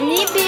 не